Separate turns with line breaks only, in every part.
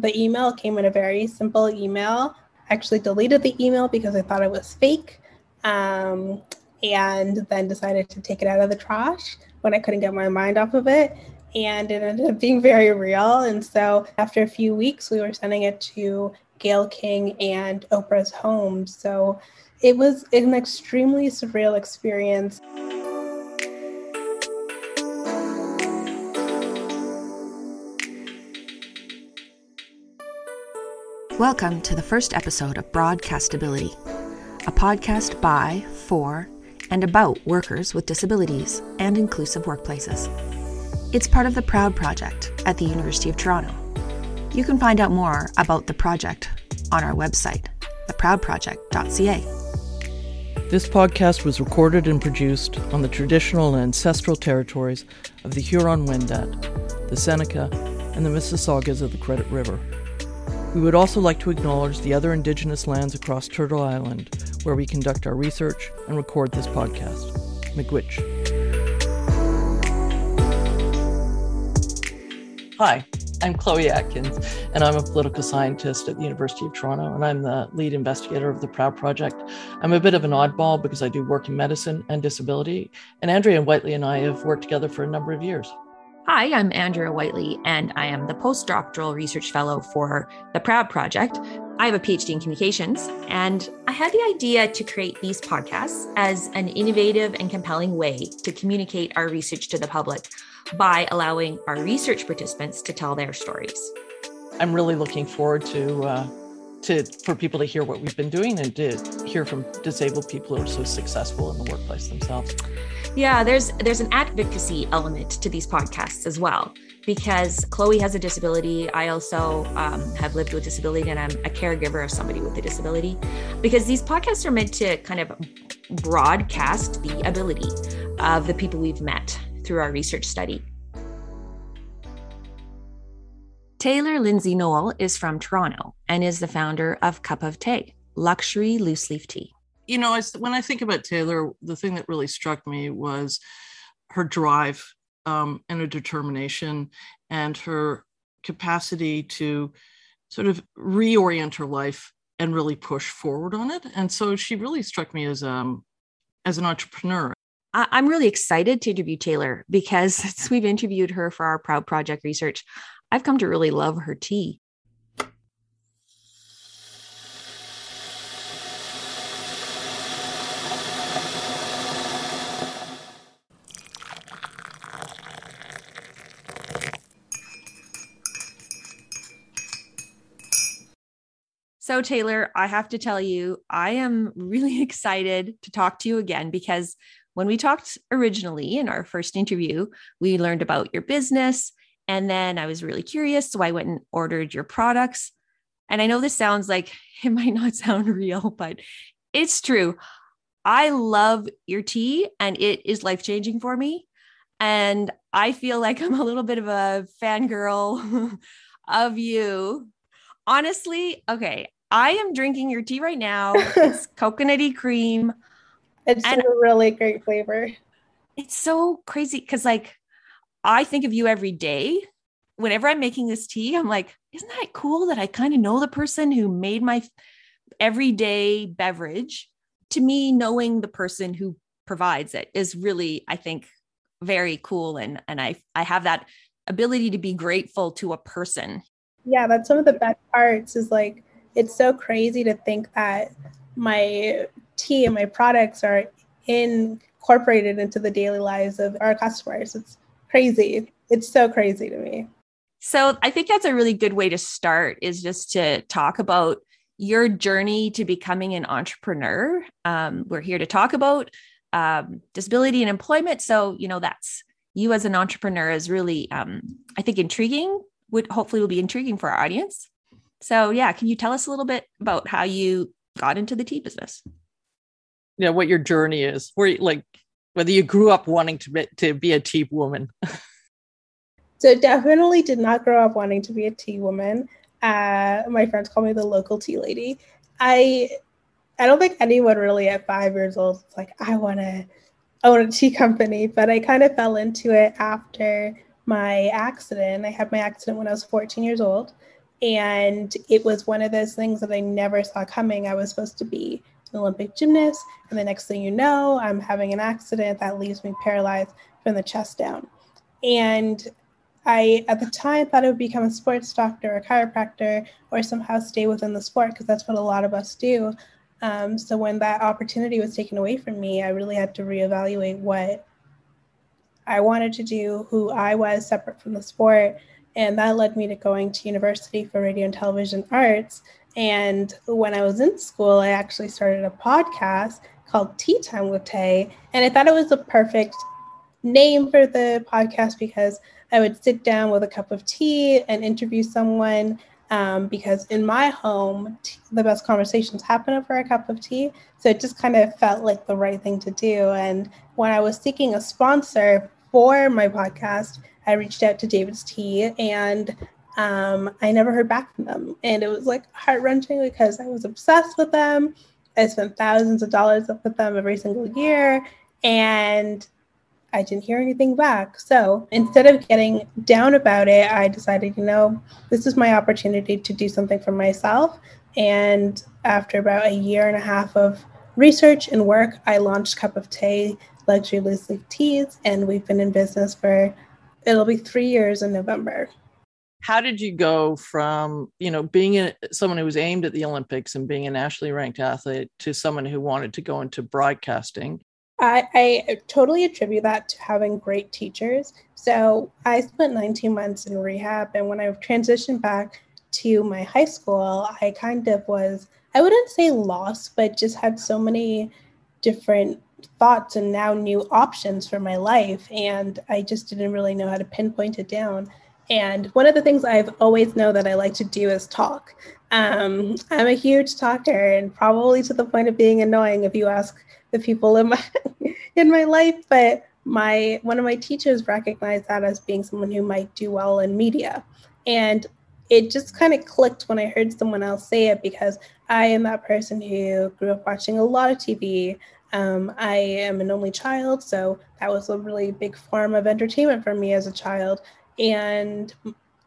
the email came in a very simple email. I actually deleted the email because I thought it was fake. Um, and then decided to take it out of the trash when I couldn't get my mind off of it. And it ended up being very real. And so after a few weeks, we were sending it to Gayle King and Oprah's home. So it was an extremely surreal experience.
Welcome to the first episode of Broadcastability, a podcast by, for, and about workers with disabilities and inclusive workplaces. It's part of the Proud Project at the University of Toronto. You can find out more about the project on our website, theproudproject.ca.
This podcast was recorded and produced on the traditional and ancestral territories of the Huron Wendat, the Seneca, and the Mississaugas of the Credit River. We would also like to acknowledge the other Indigenous lands across Turtle Island where we conduct our research and record this podcast. Miigwech. Hi, I'm Chloe Atkins, and I'm a political scientist at the University of Toronto, and I'm the lead investigator of the Proud Project. I'm a bit of an oddball because I do work in medicine and disability, and Andrea Whiteley and I have worked together for a number of years.
Hi, I'm Andrea Whiteley, and I am the postdoctoral research fellow for the Proud Project. I have a PhD in communications, and I had the idea to create these podcasts as an innovative and compelling way to communicate our research to the public by allowing our research participants to tell their stories.
I'm really looking forward to uh, to for people to hear what we've been doing and to hear from disabled people who are so successful in the workplace themselves.
Yeah, there's there's an advocacy element to these podcasts as well because Chloe has a disability. I also um, have lived with disability and I'm a caregiver of somebody with a disability. Because these podcasts are meant to kind of broadcast the ability of the people we've met through our research study. Taylor Lindsay Noel is from Toronto and is the founder of Cup of Tea, luxury loose leaf tea.
You know, I, when I think about Taylor, the thing that really struck me was her drive um, and her determination and her capacity to sort of reorient her life and really push forward on it. And so she really struck me as um as an entrepreneur.
I'm really excited to interview Taylor because since we've interviewed her for our Proud Project research, I've come to really love her tea. So, Taylor, I have to tell you, I am really excited to talk to you again because when we talked originally in our first interview, we learned about your business and then I was really curious. So I went and ordered your products. And I know this sounds like it might not sound real, but it's true. I love your tea and it is life changing for me. And I feel like I'm a little bit of a fangirl of you. Honestly, okay, I am drinking your tea right now. It's coconutty cream.
It's a really great flavor.
It's so crazy because, like, I think of you every day. Whenever I'm making this tea, I'm like, isn't that cool that I kind of know the person who made my everyday beverage? To me, knowing the person who provides it is really, I think, very cool. And and I I have that ability to be grateful to a person.
Yeah, that's some of the best parts is like it's so crazy to think that my tea and my products are incorporated into the daily lives of our customers. It's crazy. It's so crazy to me.
So I think that's a really good way to start is just to talk about your journey to becoming an entrepreneur. Um, we're here to talk about um, disability and employment. So, you know, that's you as an entrepreneur is really, um, I think, intriguing, would hopefully will be intriguing for our audience. So, yeah, can you tell us a little bit about how you got into the tea business?
Yeah, what your journey is, where like whether you grew up wanting to be, to be a tea woman.
so definitely did not grow up wanting to be a tea woman. Uh, my friends call me the local tea lady. I I don't think anyone really at five years old was like, I want to own a tea company, but I kind of fell into it after my accident. I had my accident when I was 14 years old. And it was one of those things that I never saw coming. I was supposed to be an Olympic gymnast, and the next thing you know, I'm having an accident that leaves me paralyzed from the chest down. And I, at the time, thought I would become a sports doctor, or a chiropractor, or somehow stay within the sport because that's what a lot of us do. Um, so when that opportunity was taken away from me, I really had to reevaluate what I wanted to do, who I was separate from the sport. And that led me to going to university for radio and television arts. And when I was in school, I actually started a podcast called Tea Time with Tay. And I thought it was the perfect name for the podcast because I would sit down with a cup of tea and interview someone um, because in my home, t- the best conversations happen over a cup of tea. So it just kind of felt like the right thing to do. And when I was seeking a sponsor for my podcast, I reached out to David's Tea and um, I never heard back from them. And it was like heart wrenching because I was obsessed with them. I spent thousands of dollars with them every single year. And I didn't hear anything back. So instead of getting down about it, I decided, you know, this is my opportunity to do something for myself. And after about a year and a half of research and work, I launched Cup of Tea Luxury Loose Leaf Teas, and we've been in business for it'll be three years in November.
How did you go from you know being a, someone who was aimed at the Olympics and being a nationally ranked athlete to someone who wanted to go into broadcasting?
I, I totally attribute that to having great teachers. So I spent 19 months in rehab, and when I transitioned back to my high school, I kind of was, I wouldn't say lost, but just had so many different thoughts and now new options for my life. And I just didn't really know how to pinpoint it down. And one of the things I've always know that I like to do is talk. Um, I'm a huge talker and probably to the point of being annoying if you ask the people in my in my life but my one of my teachers recognized that as being someone who might do well in media and it just kind of clicked when i heard someone else say it because i am that person who grew up watching a lot of tv um, i am an only child so that was a really big form of entertainment for me as a child and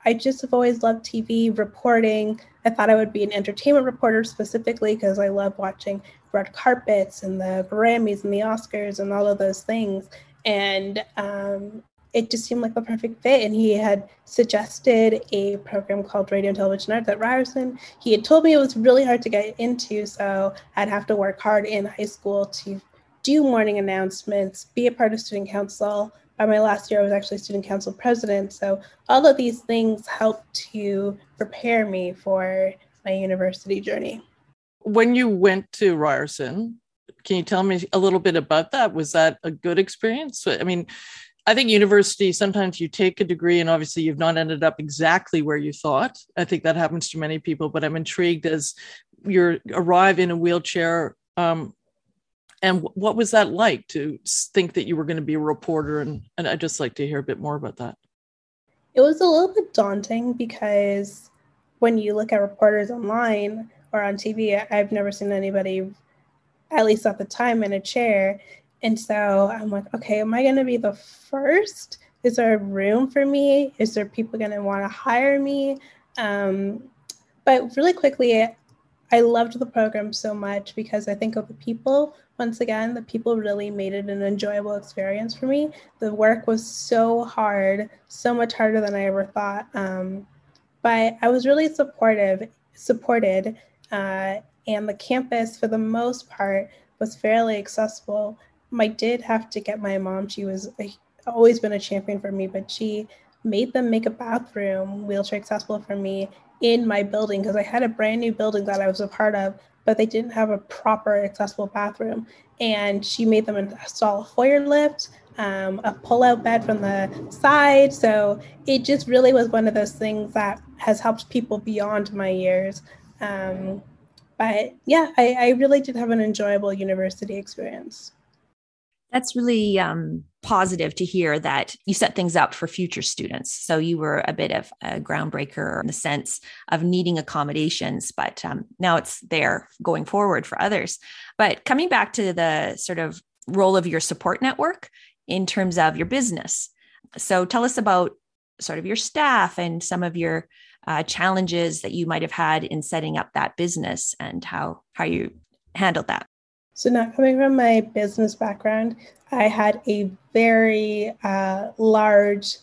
I just have always loved TV reporting. I thought I would be an entertainment reporter specifically because I love watching red carpets and the Grammys and the Oscars and all of those things. And um, it just seemed like the perfect fit. And he had suggested a program called Radio and Television Arts at Ryerson. He had told me it was really hard to get into, so I'd have to work hard in high school to do morning announcements, be a part of student council, by my last year, I was actually student council president. So all of these things helped to prepare me for my university journey.
When you went to Ryerson, can you tell me a little bit about that? Was that a good experience? I mean, I think university, sometimes you take a degree and obviously you've not ended up exactly where you thought. I think that happens to many people, but I'm intrigued as you arrive in a wheelchair. Um, and what was that like to think that you were going to be a reporter and, and i'd just like to hear a bit more about that
it was a little bit daunting because when you look at reporters online or on tv i've never seen anybody at least at the time in a chair and so i'm like okay am i going to be the first is there room for me is there people going to want to hire me um, but really quickly I loved the program so much because I think of the people. Once again, the people really made it an enjoyable experience for me. The work was so hard, so much harder than I ever thought. Um, but I was really supportive, supported, uh, and the campus, for the most part, was fairly accessible. I did have to get my mom. She was always been a champion for me, but she made them make a bathroom wheelchair accessible for me in my building because I had a brand new building that I was a part of, but they didn't have a proper accessible bathroom. And she made them install a Hoyer lift, um, a pull-out bed from the side. So it just really was one of those things that has helped people beyond my years. Um, but yeah, I, I really did have an enjoyable university experience.
That's really um, positive to hear that you set things up for future students. So you were a bit of a groundbreaker in the sense of needing accommodations, but um, now it's there going forward for others. But coming back to the sort of role of your support network in terms of your business. So tell us about sort of your staff and some of your uh, challenges that you might have had in setting up that business and how how you handled that.
So, not coming from my business background, I had a very uh, large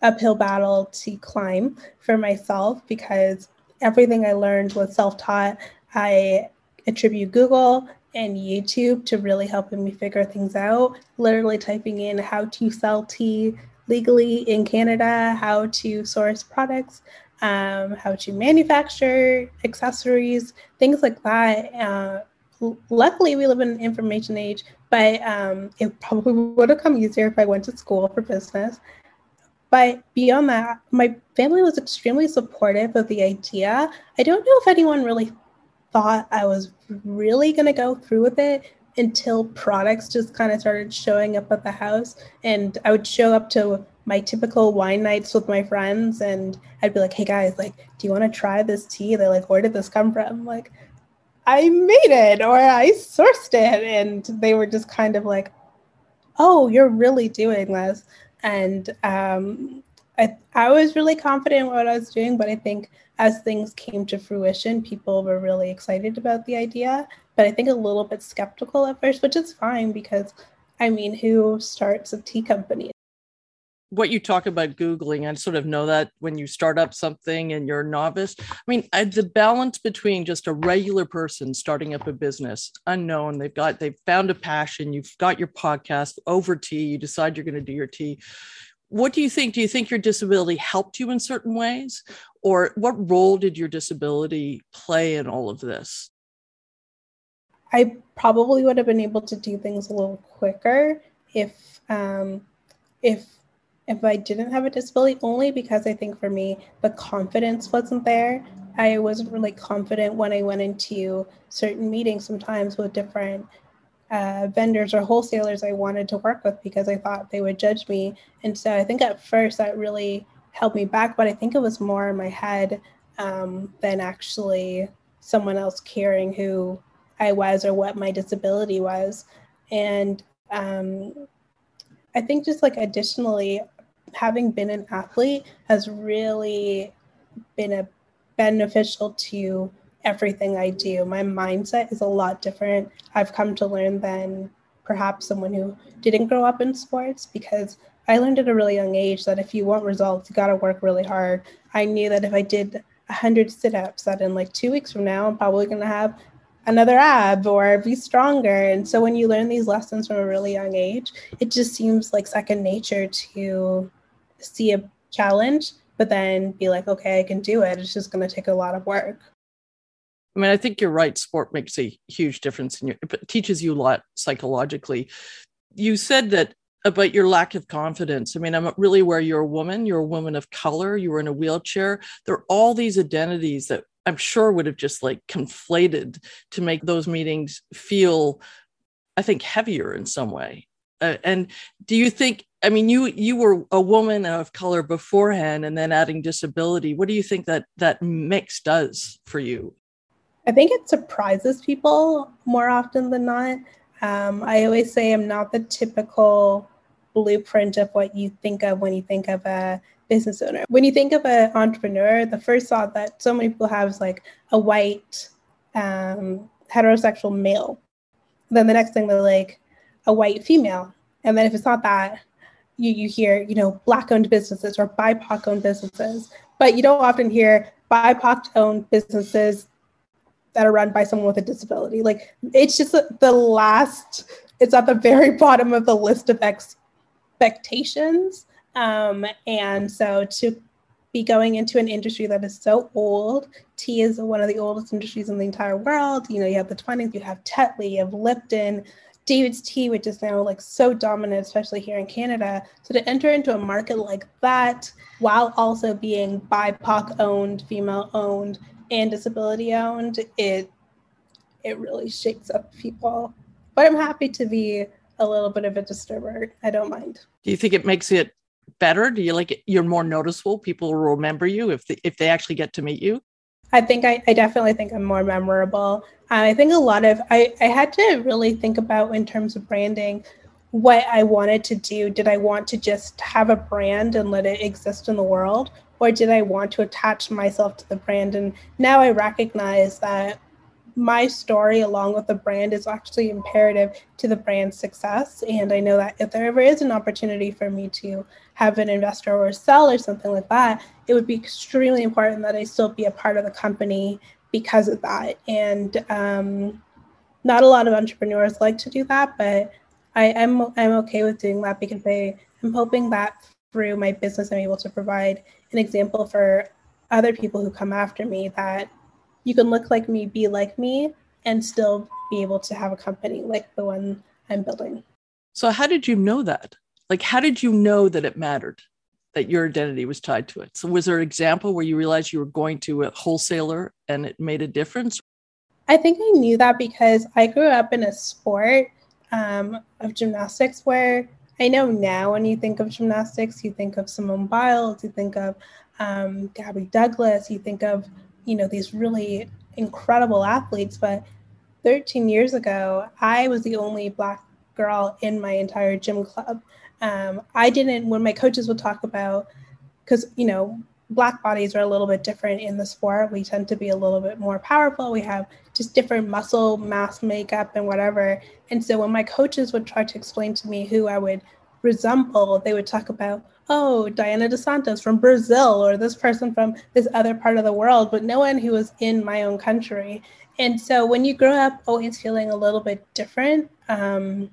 uphill battle to climb for myself because everything I learned was self taught. I attribute Google and YouTube to really helping me figure things out. Literally typing in how to sell tea legally in Canada, how to source products, um, how to manufacture accessories, things like that. Uh, luckily, we live in an information age, but um, it probably would have come easier if I went to school for business. But beyond that, my family was extremely supportive of the idea. I don't know if anyone really thought I was really going to go through with it until products just kind of started showing up at the house. And I would show up to my typical wine nights with my friends and I'd be like, hey guys, like, do you want to try this tea? They're like, where did this come from? like, I made it or I sourced it. And they were just kind of like, oh, you're really doing this. And um, I, I was really confident in what I was doing, but I think as things came to fruition, people were really excited about the idea, but I think a little bit skeptical at first, which is fine because I mean, who starts a tea company?
What you talk about Googling, I sort of know that when you start up something and you're a novice. I mean, the balance between just a regular person starting up a business, unknown, they've got, they've found a passion, you've got your podcast over tea, you decide you're going to do your tea what do you think? Do you think your disability helped you in certain ways? Or what role did your disability play in all of this?
I probably would have been able to do things a little quicker if um, if if I didn't have a disability, only because I think for me the confidence wasn't there. I wasn't really confident when I went into certain meetings sometimes with different uh, vendors or wholesalers I wanted to work with because I thought they would judge me. And so I think at first that really held me back, but I think it was more in my head um, than actually someone else caring who I was or what my disability was. And um, I think just like additionally, having been an athlete has really been a beneficial to everything I do. My mindset is a lot different. I've come to learn than perhaps someone who didn't grow up in sports because I learned at a really young age that if you want results, you got to work really hard. I knew that if I did 100 sit ups, that in like two weeks from now, I'm probably going to have another ab or be stronger. And so when you learn these lessons from a really young age, it just seems like second nature to see a challenge, but then be like, okay, I can do it. It's just going to take a lot of work.
I mean, I think you're right. Sport makes a huge difference in your, it teaches you a lot psychologically. You said that about your lack of confidence. I mean, I'm really aware you're a woman, you're a woman of color, you were in a wheelchair. There are all these identities that I'm sure would have just like conflated to make those meetings feel, I think, heavier in some way. Uh, and do you think i mean you you were a woman of color beforehand and then adding disability what do you think that that mix does for you
I think it surprises people more often than not. Um, I always say I'm not the typical blueprint of what you think of when you think of a business owner. When you think of an entrepreneur, the first thought that so many people have is like a white um, heterosexual male. Then the next thing they're like a white female. And then if it's not that, you, you hear, you know, black owned businesses or BIPOC owned businesses. But you don't often hear BIPOC owned businesses that are run by someone with a disability. Like it's just the last, it's at the very bottom of the list of expectations. Um, and so to be going into an industry that is so old, tea is one of the oldest industries in the entire world. You know, you have the Twinings, you have Tetley, you have Lipton, David's Tea, which is now like so dominant, especially here in Canada. So to enter into a market like that while also being BIPOC owned, female owned, and disability owned, it it really shakes up people. But I'm happy to be a little bit of a disturber. I don't mind.
Do you think it makes it better? Do you like it, you're more noticeable? People will remember you if they, if they actually get to meet you.
I think I, I definitely think I'm more memorable. And I think a lot of I, I had to really think about in terms of branding what I wanted to do. Did I want to just have a brand and let it exist in the world? or did I want to attach myself to the brand? And now I recognize that my story along with the brand is actually imperative to the brand's success. And I know that if there ever is an opportunity for me to have an investor or sell or something like that, it would be extremely important that I still be a part of the company because of that. And um, not a lot of entrepreneurs like to do that, but I am I'm, okay with doing that because I, I'm hoping that through my business I'm able to provide an example for other people who come after me that you can look like me, be like me, and still be able to have a company like the one I'm building.
So, how did you know that? Like, how did you know that it mattered, that your identity was tied to it? So, was there an example where you realized you were going to a wholesaler and it made a difference?
I think I knew that because I grew up in a sport um, of gymnastics where I know now when you think of gymnastics, you think of Simone Biles, you think of um, Gabby Douglas, you think of you know these really incredible athletes but 13 years ago i was the only black girl in my entire gym club um, i didn't when my coaches would talk about because you know black bodies are a little bit different in the sport. We tend to be a little bit more powerful. We have just different muscle mass makeup and whatever. And so when my coaches would try to explain to me who i would resemble they would talk about oh, Daiane Dos Santos from Brazil or this person from this other part of the world, but no one who was in my own country. And so when you grow up always feeling a little bit different, um,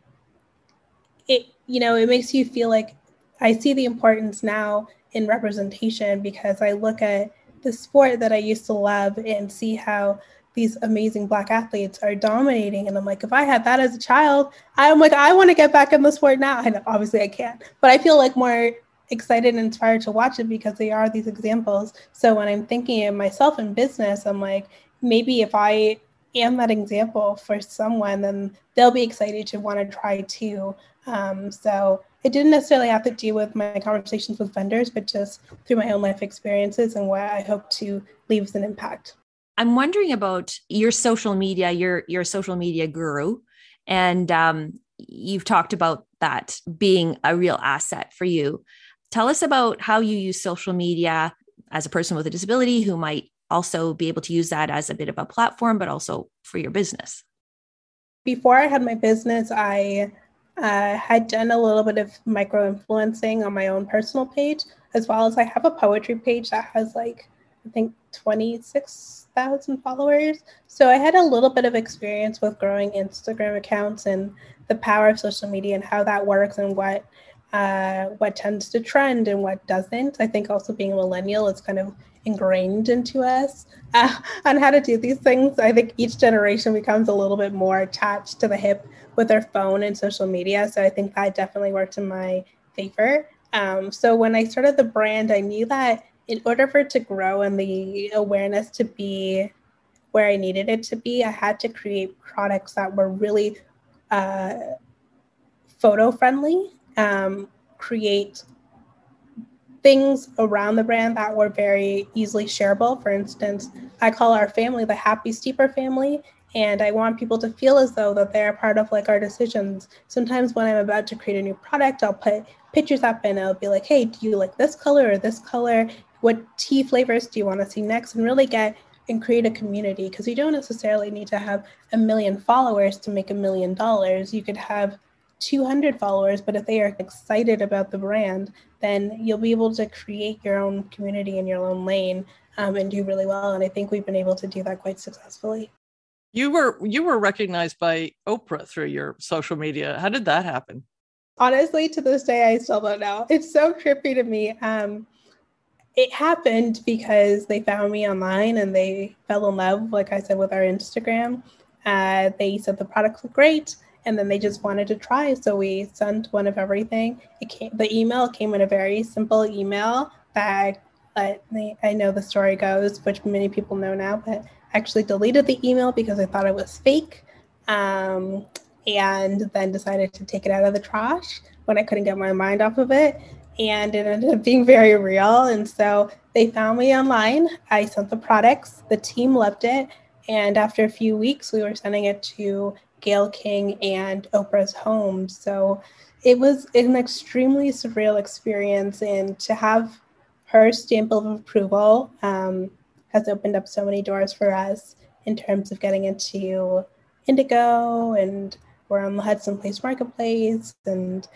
it you know it makes you feel like I see the importance now in representation because I look at the sport that I used to love and see how these amazing black athletes are dominating and i'm like if i had that as a child i'm like i want to get back in the sport now and obviously i can't but i feel like more excited and inspired to watch it because they are these examples. So when I'm thinking of myself in business, I'm like, maybe if I am that example for someone, then they'll be excited to want to try too. Um, so it didn't necessarily have to do with my conversations with vendors, but just through my own life experiences and what I hope to leave as an impact.
I'm wondering about your social media, your your social media guru, and um, you've talked about that being a real asset for you. Tell us about how you use social media as a person with a disability who might also be able to use that as a bit of a platform, but also for your business.
Before I had my business, I uh, had done a little bit of micro influencing on my own personal page, as well as I have a poetry page that has like, I think, 26,000 followers. So I had a little bit of experience with growing Instagram accounts and the power of social media and how that works and what uh, what tends to trend and what doesn't. I think also being a millennial is kind of ingrained into us uh, on how to do these things. I think each generation becomes a little bit more attached to the hip with their phone and social media. So I think that definitely worked in my favor. Um, so when I started the brand, I knew that in order for it to grow and the awareness to be where I needed it to be, I had to create products that were really uh, photo friendly um, create things around the brand that were very easily shareable. For instance, I call our family the Happy Steeper family, and I want people to feel as though that they're part of like our decisions. Sometimes when I'm about to create a new product, I'll put pictures up and I'll be like, "Hey, do you like this color or this color? What tea flavors do you want to see next?" And really get and create a community because you don't necessarily need to have a million followers to make a million dollars. You could have 200 followers, but if they are excited about the brand, then you'll be able to create your own community in your own lane um, and do really well. And I think we've been able to do that quite successfully.
You were you were recognized by Oprah through your social media. How did that happen?
Honestly, to this day, I still don't know. It's so trippy to me. Um, it happened because they found me online and they fell in love, like I said, with our Instagram. Uh, they said the products look great and then they just wanted to try. So we sent one of everything. It came, the email came in a very simple email that I, I know the story goes, which many people know now, but I actually deleted the email because I thought it was fake. Um, and then decided to take it out of the trash when I couldn't get my mind off of it. And it ended up being very real. And so they found me online. I sent the products. The team loved it. And after a few weeks, we were sending it to Gayle King and Oprah's home. So it was an extremely surreal experience. And to have her stamp of approval um, has opened up so many doors for us in terms of getting into Indigo and we're on the Hudson's Bay Marketplace and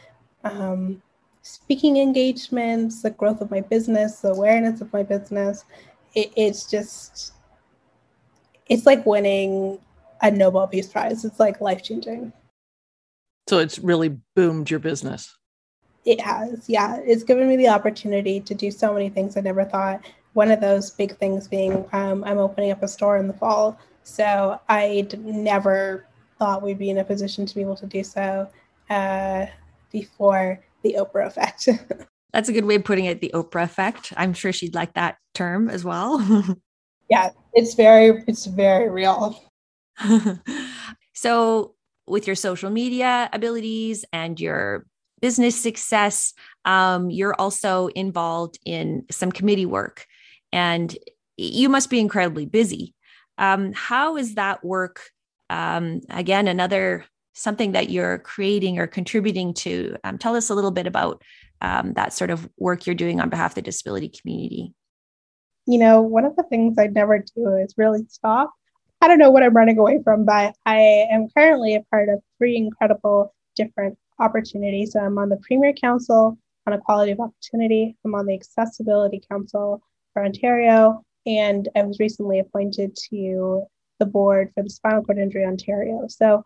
um, speaking engagements, the growth of my business, the awareness of my business. It, it's just, it's like winning a Nobel Peace Prize. It's like life changing.
So it's really boomed your business.
It has, yeah. It's given me the opportunity to do so many things I never thought. One of those big things being um, I'm opening up a store in the fall. So I never thought we'd be in a position to be able to do so uh, before the Oprah effect.
That's a good way of putting it, the Oprah effect. I'm sure she'd like that term as well.
yeah, it's very, it's very real.
so, with your social media abilities and your business success, um, you're also involved in some committee work, and you must be incredibly busy. Um, how is that work? Um, again, another something that you're creating or contributing to. Um, tell us a little bit about um, that sort of work you're doing on behalf of the disability community.
You know, one of the things I'd never do is really stop. I don't know what I'm running away from, but I am currently a part of three incredible different opportunities. So I'm on the Premier Council on Equality of Opportunity, I'm on the Accessibility Council for Ontario, and I was recently appointed to the board for the Spinal Cord Injury Ontario. So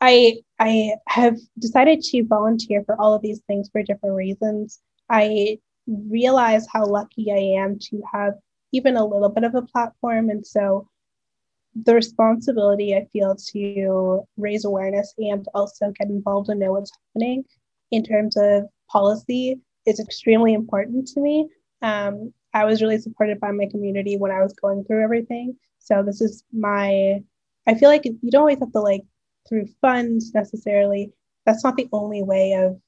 I I have decided to volunteer for all of these things for different reasons. I realize how lucky I am to have even a little bit of a platform, and so the responsibility I feel to raise awareness and also get involved and know what's happening in terms of policy is extremely important to me. Um, I was really supported by my community when I was going through everything. So this is my. I feel like you don't always have to like through funds necessarily. That's not the only way of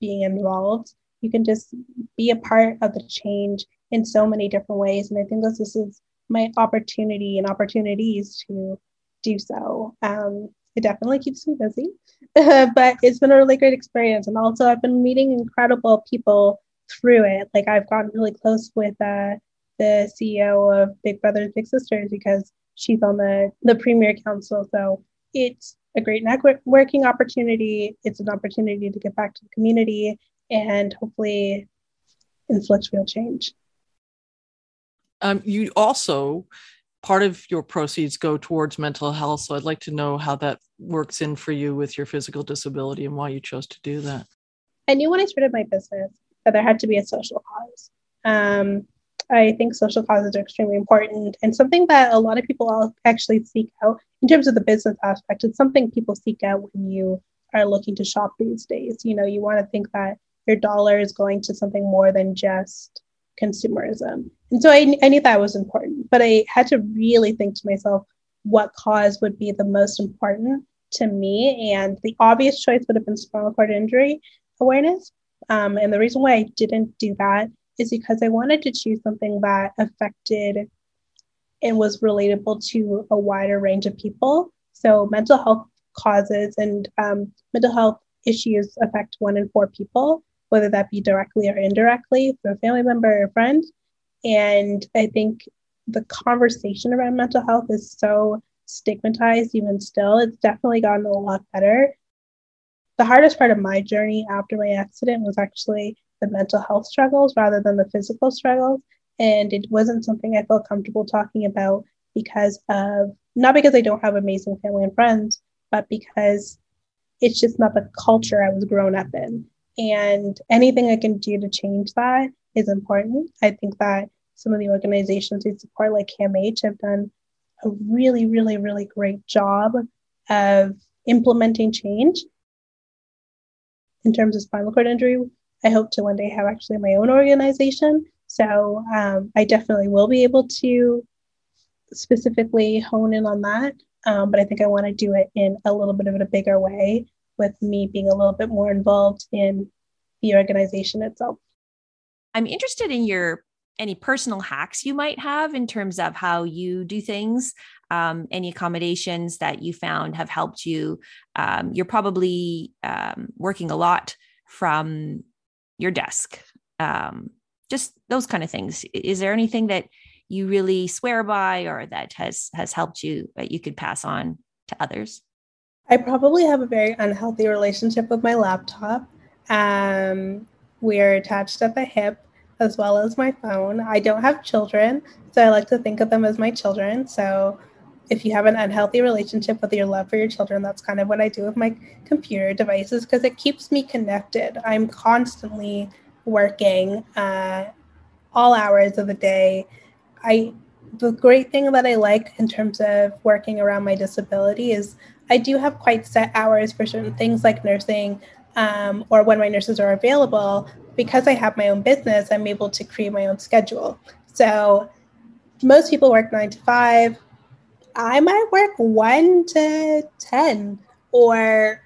being involved. You can just be a part of the change in so many different ways. And I think this, this is my opportunity and opportunities to do so. Um, it definitely keeps me busy, but it's been a really great experience. And also, I've been meeting incredible people through it. Like, I've gotten really close with uh, the CEO of Big Brothers Big Sisters because she's on the the Premier Council. So it's a great networking opportunity. It's an opportunity to get back to the community and hopefully inflict real change.
Um, you also, part of your proceeds go towards mental health. So I'd like to know how that works in for you with your physical disability and why you chose to do that.
I knew when I started my business that there had to be a social cause. Um, I think social causes are extremely important and something that a lot of people actually seek out in terms of the business aspect. It's something people seek out when you are looking to shop these days. You know, you want to think that your dollar is going to something more than just consumerism. And so I, I knew that was important, but I had to really think to myself what cause would be the most important to me. And the obvious choice would have been spinal cord injury awareness. Um, and the reason why I didn't do that is because I wanted to choose something that affected and was relatable to a wider range of people. So, mental health causes and um, mental health issues affect one in four people, whether that be directly or indirectly through a family member or a friend. And I think the conversation around mental health is so stigmatized, even still. It's definitely gotten a lot better. The hardest part of my journey after my accident was actually the mental health struggles rather than the physical struggles. And it wasn't something I felt comfortable talking about because of not because I don't have amazing family and friends, but because it's just not the culture I was grown up in. And anything I can do to change that is important. I think that some of the organizations we support, like CAMH, have done a really, really, really great job of implementing change in terms of spinal cord injury. I hope to one day have actually my own organization. So um, I definitely will be able to specifically hone in on that. Um, but I think I want to do it in a little bit of a bigger way with me being a little bit more involved in the organization itself.
I'm interested in your any personal hacks you might have in terms of how you do things um, any accommodations that you found have helped you um, you're probably um, working a lot from your desk. Um, just those kind of things. Is there anything that you really swear by or that has has helped you that you could pass on to others?
I probably have a very unhealthy relationship with my laptop. Um, we're attached at the hip as well as my phone. I don't have children, so I like to think of them as my children. So if you have an unhealthy relationship with your love for your children, that's kind of what I do with my computer devices because it keeps me connected. I'm constantly working uh, all hours of the day. I the great thing that I like in terms of working around my disability is I do have quite set hours for certain things like nursing um, or when my nurses are available. Because I have my own business, I'm able to create my own schedule. So most people work nine to five. I might work one to 10, or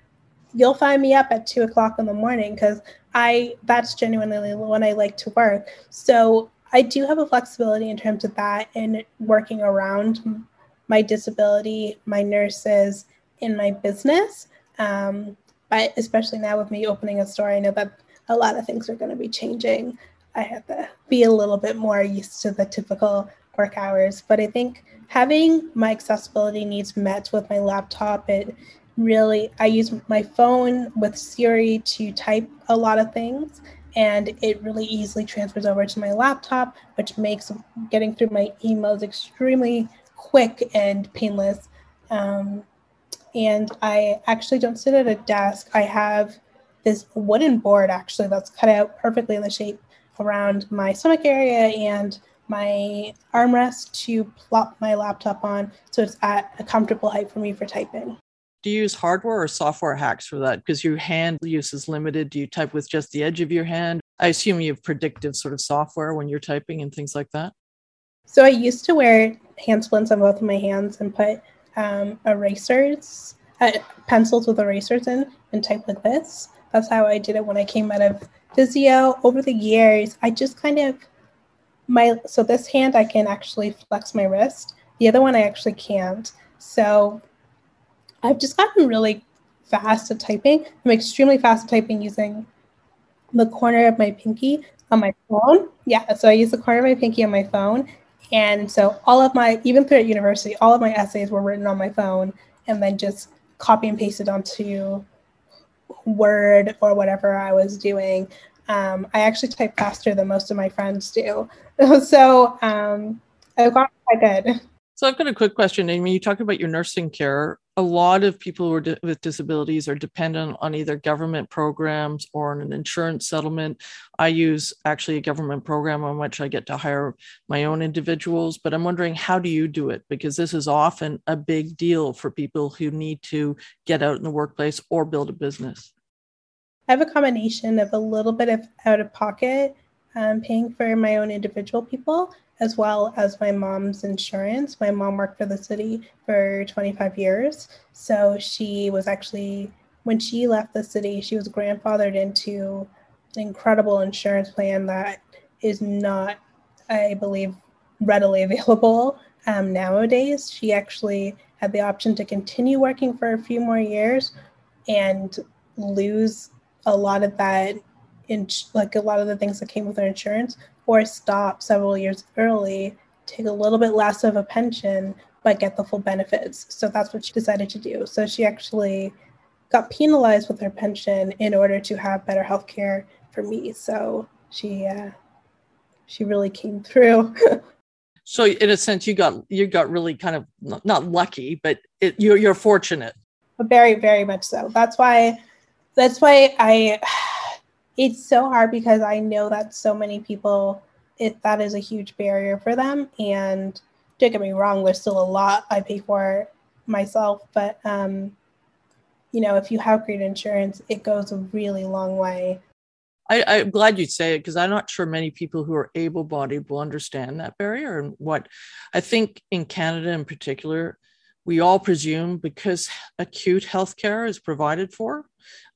you'll find me up at two o'clock in the morning because I that's genuinely when I like to work. So I do have a flexibility in terms of that and working around my disability, my nurses, in my business. Um, but especially now with me opening a store, I know that a lot of things are going to be changing. I have to be a little bit more used to the typical work hours. But I think having my accessibility needs met with my laptop, it really, I use my phone with Siri to type a lot of things. And it really easily transfers over to my laptop, which makes getting through my emails extremely quick and painless. Um, and I actually don't sit at a desk. I have this wooden board actually that's cut out perfectly in the shape around my stomach area and my armrest to plop my laptop on so it's at a comfortable height for me for typing.
Do you use hardware or software hacks for that? Because your hand use is limited. Do you type with just the edge of your hand? I assume you have predictive sort of software when you're typing and things like that.
So I used to wear hand splints on both of my hands and put um, erasers, uh, pencils with erasers in, and type like this. That's how I did it when I came out of physio. Over the years, I just kind of my so this hand I can actually flex my wrist. The other one I actually can't. So I've just gotten really fast at typing. I'm extremely fast at typing using the corner of my pinky on my phone. Yeah, so I use the corner of my pinky on my phone. And so all of my, even through at university, all of my essays were written on my phone and then just copy and pasted onto Word or whatever I was doing. Um, I actually type faster than most of my friends do. so um, I've got quite good.
So I've got a quick question, Amy. You talked about your nursing care. A lot of people di- with disabilities are dependent on either government programs or an insurance settlement. I use actually a government program on which I get to hire my own individuals, but I'm wondering how do you do it? Because this is often a big deal for people who need to get out in the workplace or build a business.
I have a combination of a little bit of out of pocket um, paying for my own individual people as well as my mom's insurance. My mom worked for the city for 25 years. So she was actually, when she left the city, she was grandfathered into an incredible insurance plan that is not, I believe, readily available um, nowadays. She actually had the option to continue working for a few more years and lose a lot of that in like a lot of the things that came with her insurance or stop several years early, take a little bit less of a pension, but get the full benefits. So that's what she decided to do. So she actually got penalized with her pension in order to have better health care for me. So she uh, she really came through.
so in a sense, you got you got really kind of not lucky, but it, you're you're fortunate.
Very very much so. That's why that's why I it's so hard because I know that so many people it that is a huge barrier for them. And don't get me wrong, there's still a lot I pay for myself, but um, you know, if you have great insurance, it goes a really long way.
I, am glad you say it because I'm not sure many people who are able bodied will understand that barrier. And what I think in Canada in particular, we all presume because acute health care is provided for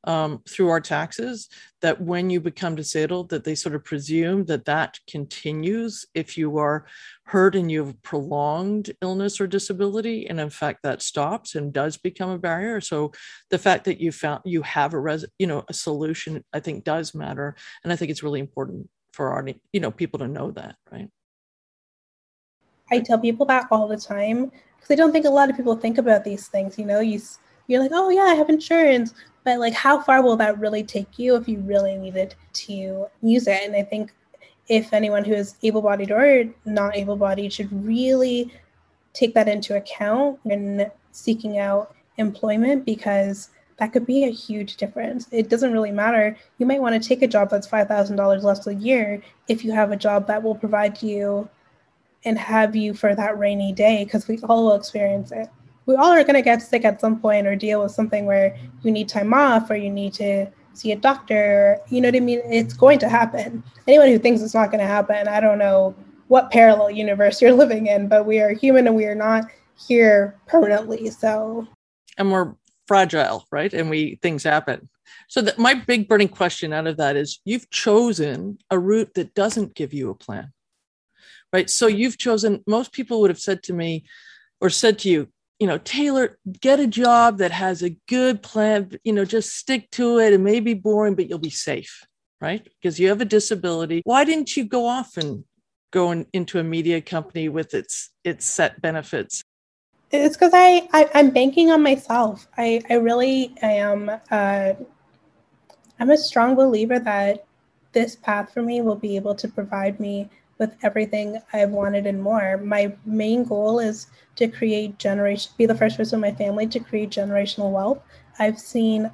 um, through our taxes that when you become disabled that they sort of presume that that continues if you are hurt and you have prolonged illness or disability. And in fact that stops and does become a barrier. So the fact that you found you have a res you know a solution i think does matter. And i think it's really important for our you know people to know that right?
I tell people that all the time because i don't think a lot of people think about these things you know? You you're like oh yeah i have insurance but like how far will that really take you if you really needed to use it and i think if anyone who is able-bodied or not able-bodied should really take that into account when seeking out employment because that could be a huge difference. It doesn't really matter. You might want to take a job that's $5,000 less a year if you have a job that will provide you and have you for that rainy day because we all will experience it. We all are going to get sick at some point or deal with something where you need time off or you need to see a doctor. You know what I mean? It's going to happen. Anyone who thinks it's not going to happen, I don't know what parallel universe you're living in, but we are human and we are not here permanently. So,
and we're fragile, right? And we things happen. So my big burning question out of that is you've chosen a route that doesn't give you a plan. Right? So you've chosen most people would have said to me or said to you, you know, Taylor, get a job that has a good plan, you know, just stick to it. It may be boring, but you'll be safe, right? Because you have a disability. Why didn't you go off and go in, into a media company with its its set benefits
it's because I, I am banking on myself. I I really am. Uh, I'm a strong believer that this path for me will be able to provide me with everything I've wanted and more. My main goal is to create generation, be the first person in my family to create generational wealth. I've seen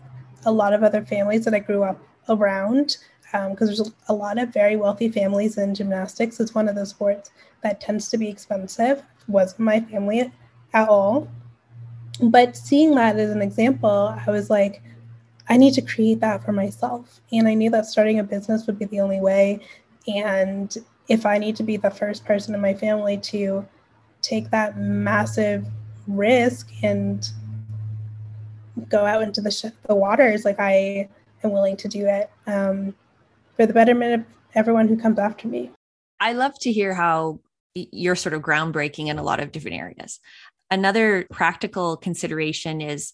a lot of other families that I grew up around because um, there's a lot of very wealthy families in gymnastics. It's one of the sports that tends to be expensive. Wasn't my family at all. But seeing that as an example, I was like, I need to create that for myself. And I knew that starting a business would be the only way. And if I need to be the first person in my family to take that massive risk and go out into the, sh- the waters, like I am willing to do it um, for the betterment of everyone who comes after me.
I love to hear how you're sort of groundbreaking in a lot of different areas. Another practical consideration is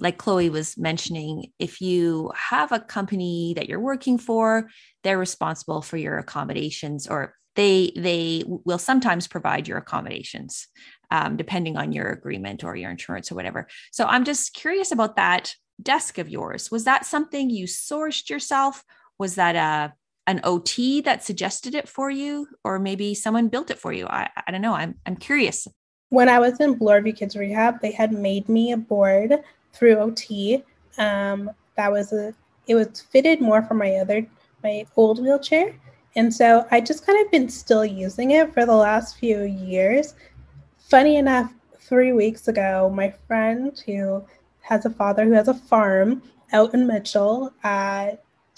like Chloe was mentioning, if you have a company that you're working for, they're responsible for your accommodations or they they will sometimes provide your accommodations um, depending on your agreement or your insurance or whatever. So i'm just curious about that desk of yours. Was that something you sourced yourself? Was that a an ot that suggested it for you or maybe someone built it for you? I, I don't know. I'm, I'm curious.
When I was in Bloorview Kids Rehab, they had made me a board through OT. Um, that was a it was fitted more for my other my old wheelchair, and so I just kind of been still using it for the last few years. Funny enough, three weeks ago, my friend who has a father who has a farm out in Mitchell uh,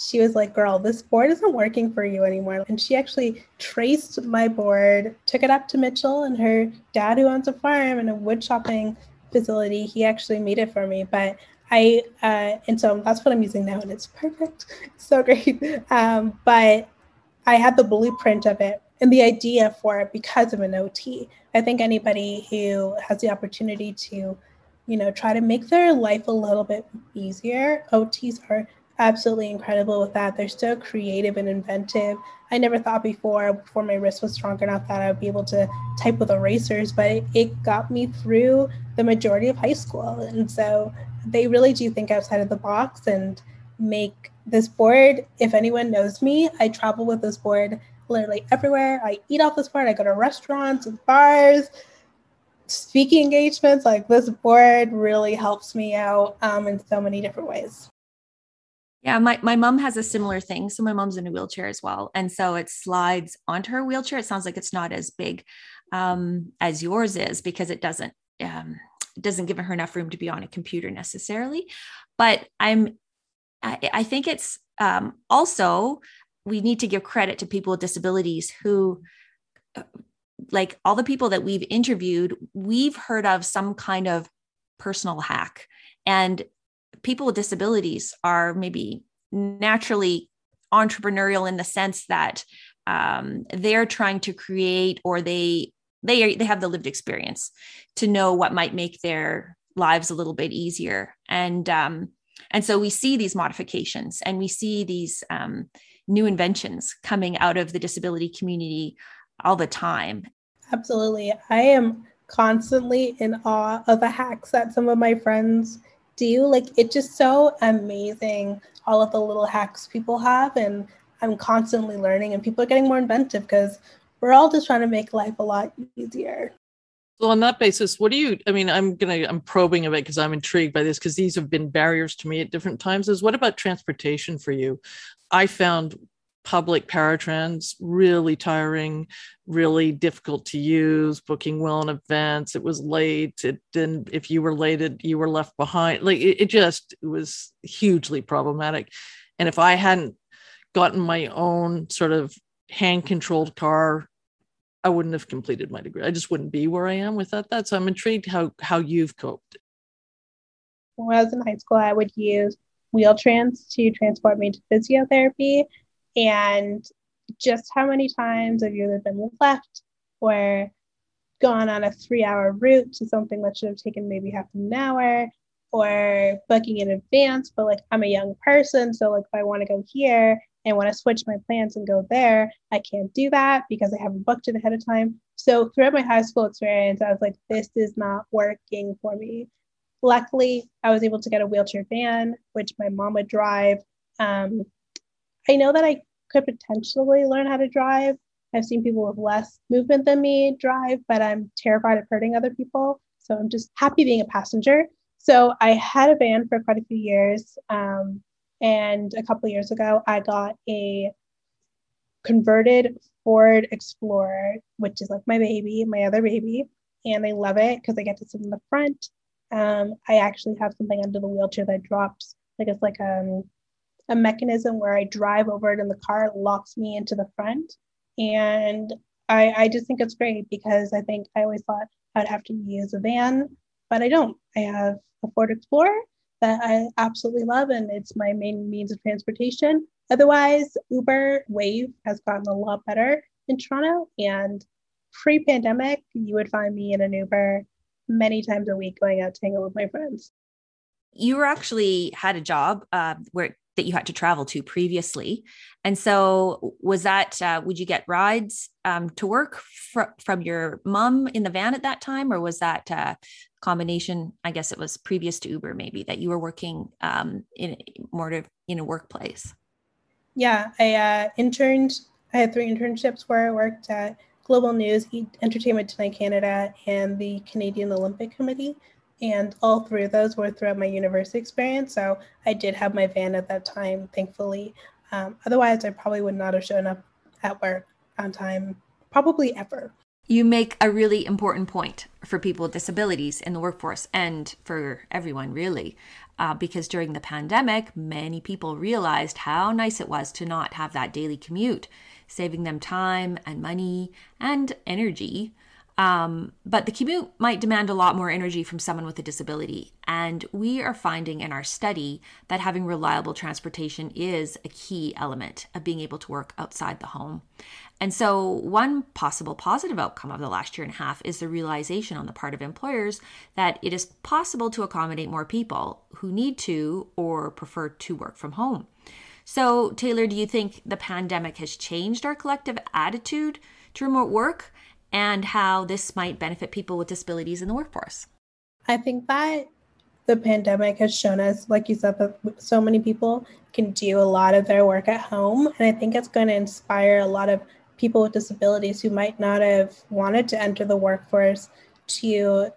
she was like, Girl, this board isn't working for you anymore. And she actually traced my board, took it up to Mitchell and her dad, who owns a farm and a wood chopping facility. He actually made it for me. But I, uh, and so that's what I'm using now, and it's perfect. so great. Um, but I had the blueprint of it and the idea for it because of an OT. I think anybody who has the opportunity to, you know, try to make their life a little bit easier, OTs are absolutely incredible with that. They're so creative and inventive. I never thought before, before my wrist was strong enough, that I would be able to type with erasers, but it, got me through the majority of high school. And so they really do think outside of the box and make this board. If anyone knows me, I travel with this board literally everywhere. I eat off this board. I go to restaurants and bars, speaking engagements. Like this board really helps me out um, in so many different ways.
Yeah, my, my mom has a similar thing. So my mom's in a wheelchair as well. And so it slides onto her wheelchair. It sounds like it's not as big um, as yours is because it doesn't um, doesn't give her enough room to be on a computer necessarily. But I'm I, I think it's um, also we need to give credit to people with disabilities who uh, like all the people that we've interviewed, we've heard of some kind of personal hack. And people with disabilities are maybe naturally entrepreneurial in the sense that um, they're trying to create or they they are, they have the lived experience to know what might make their lives a little bit easier and um, and so we see these modifications and we see these um, new inventions coming out of the disability community all the time.
Absolutely. I am constantly in awe of the hacks that some of my friends do. You like it's just so amazing all of the little hacks people have and I'm constantly learning and people are getting more inventive because we're all just trying to make life a lot easier.
So on that basis, what do you I mean, I'm gonna I'm probing a bit because I'm intrigued by this because these have been barriers to me at different times. Is what about transportation for you? I found public paratrans really tiring really difficult to use booking well in advance. It was late. It didn't if you were late it, you were left behind. Like it, it just it was hugely problematic. And if i hadn't gotten my own sort of hand controlled car i wouldn't have completed my degree. I just wouldn't be where i am without that. So i'm intrigued how how you've coped.
When i was in high school i would use Wheel-Trans to transport me to physiotherapy and just how many times have you either been left or gone on a three hour route to something that should have taken maybe half an hour or booking in advance but like i'm a young person so like if i want to go here and want to switch my plans and go there i can't do that because i haven't booked it ahead of time. So throughout my high school experience i was like this is not working for me. Luckily i was able to get a wheelchair van which my mom would drive um, I know that I could potentially learn how to drive. I've seen people with less movement than me drive, but I'm terrified of hurting other people. So I'm just happy being a passenger. So I had a van for quite a few years. Um, and a couple years ago, I got a converted Ford Explorer, which is like my baby, my other baby. And I love it because I get to sit in the front. Um, I actually have something under the wheelchair that drops, like it's like um, a mechanism where I drive over it in the car, locks me into the front. And I, I just think it's great because I think I always thought I'd have to use a van, but I don't. I have a Ford Explorer that I absolutely love, and it's my main means of transportation. Otherwise, Uber Wave has gotten a lot better in Toronto. And pre pandemic, you would find me in an Uber many times a week going out to hang out with my friends.
You were actually had a job uh, where that you had to travel to previously. And so, was that, uh, would you get rides um, to work fr- from your mom in the van at that time? Or was that a uh, combination? I guess it was previous to Uber, maybe that you were working um, in more to, in a workplace.
Yeah, I uh, interned, I had three internships where I worked at Global News, Entertainment Tonight Canada, and the Canadian Olympic Committee and all three of those were throughout my university experience. So I did have my van at that time, thankfully. Um, otherwise, I probably would not have shown up at work on time, probably ever.
You make a really important point for people with disabilities in the workforce and for everyone, really. Uh, because during the pandemic, many people realized how nice it was to not have that daily commute, saving them time and money and energy um, but the commute might demand a lot more energy from someone with a disability. And we are finding in our study that having reliable transportation is a key element of being able to work outside the home. And so, one possible positive outcome of the last year and a half is the realization on the part of employers that it is possible to accommodate more people who need to or prefer to work from home. So, Taylor, do you think the pandemic has changed our collective attitude to remote work? And how this might benefit people with disabilities in the workforce?
I think that the pandemic has shown us, like you said, that so many people can do a lot of their work at home. And I think it's going to inspire a lot of people with disabilities who might not have wanted to enter the workforce to,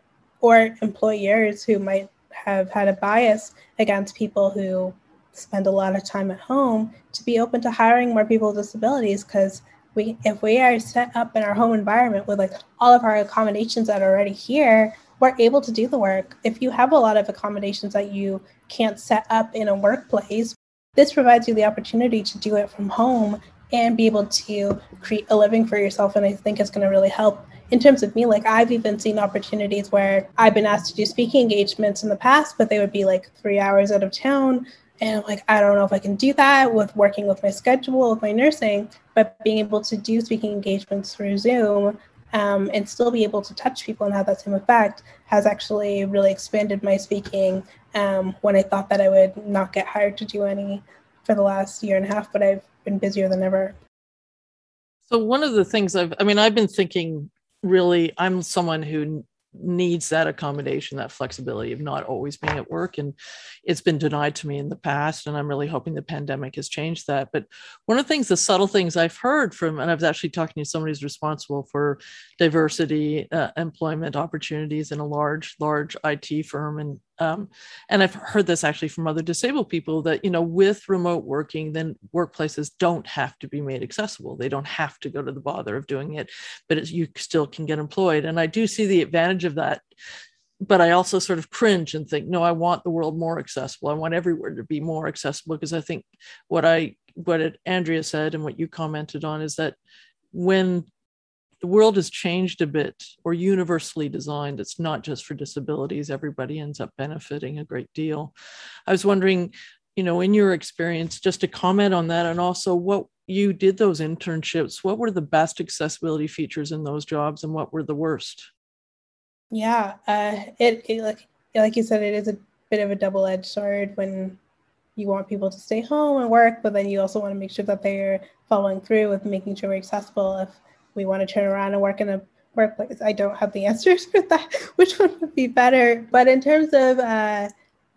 or employers who might have had a bias against people who spend a lot of time at home to be open to hiring more people with disabilities because we if we are set up in our home environment with like all of our accommodations that are already here we're able to do the work. If you have a lot of accommodations that you can't set up in a workplace this provides you the opportunity to do it from home and be able to create a living for yourself and i think it's going to really help. In terms of me like i've even seen opportunities where i've been asked to do speaking engagements in the past but they would be like three hours out of town and I'm like, I don't know if I can do that with working with my schedule, with my nursing, but being able to do speaking engagements through Zoom um, and still be able to touch people and have that same effect has actually really expanded my speaking um, when I thought that I would not get hired to do any for the last year and a half, but I've been busier than ever.
So one of the things I've I mean I've been thinking really I'm someone who needs that accommodation, that flexibility of not always being at work. And it's been denied to me in the past. And I'm really hoping the pandemic has changed that. But one of the things, the subtle things I've heard from, and I was actually talking to somebody who's responsible for diversity uh, employment opportunities in a large, large IT firm. And um, and I've heard this actually from other disabled people that, you know, with remote working, then workplaces don't have to be made accessible. They don't have to go to the bother of doing it, but you still can get employed. And I do see the advantage of that. But I also sort of cringe and think, no, I want the world more accessible. I want everywhere to be more accessible because I think what I, what Andrea said and what you commented on is that when the world has changed a bit or universally designed. It's not just for disabilities, everybody ends up benefiting a great deal. I was wondering, you know, in your experience, just to comment on that and also what you did those internships, what were the best accessibility features in those jobs and what were the worst?
Yeah, uh, it, it like like you said, it is a bit of a double edged sword when you want people to stay home and work, but then you also want to make sure that they're following through with making sure we're accessible. If we want to turn around and work in a workplace. I don't have the answers for that, which one would be better. But in terms of uh,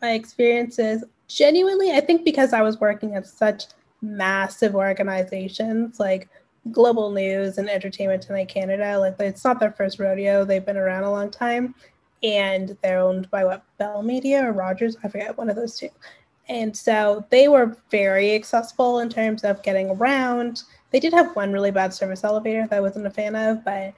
my experiences, genuinely, I think because I was working at such massive organizations like Global News and Entertainment Tonight Canada, like it's not their first rodeo. They've been around a long time, and they're owned by what Bell Media or Rogers, I forget one of those two. And so they were very accessible in terms of getting around. They did have one really bad service elevator that I wasn't a fan of, but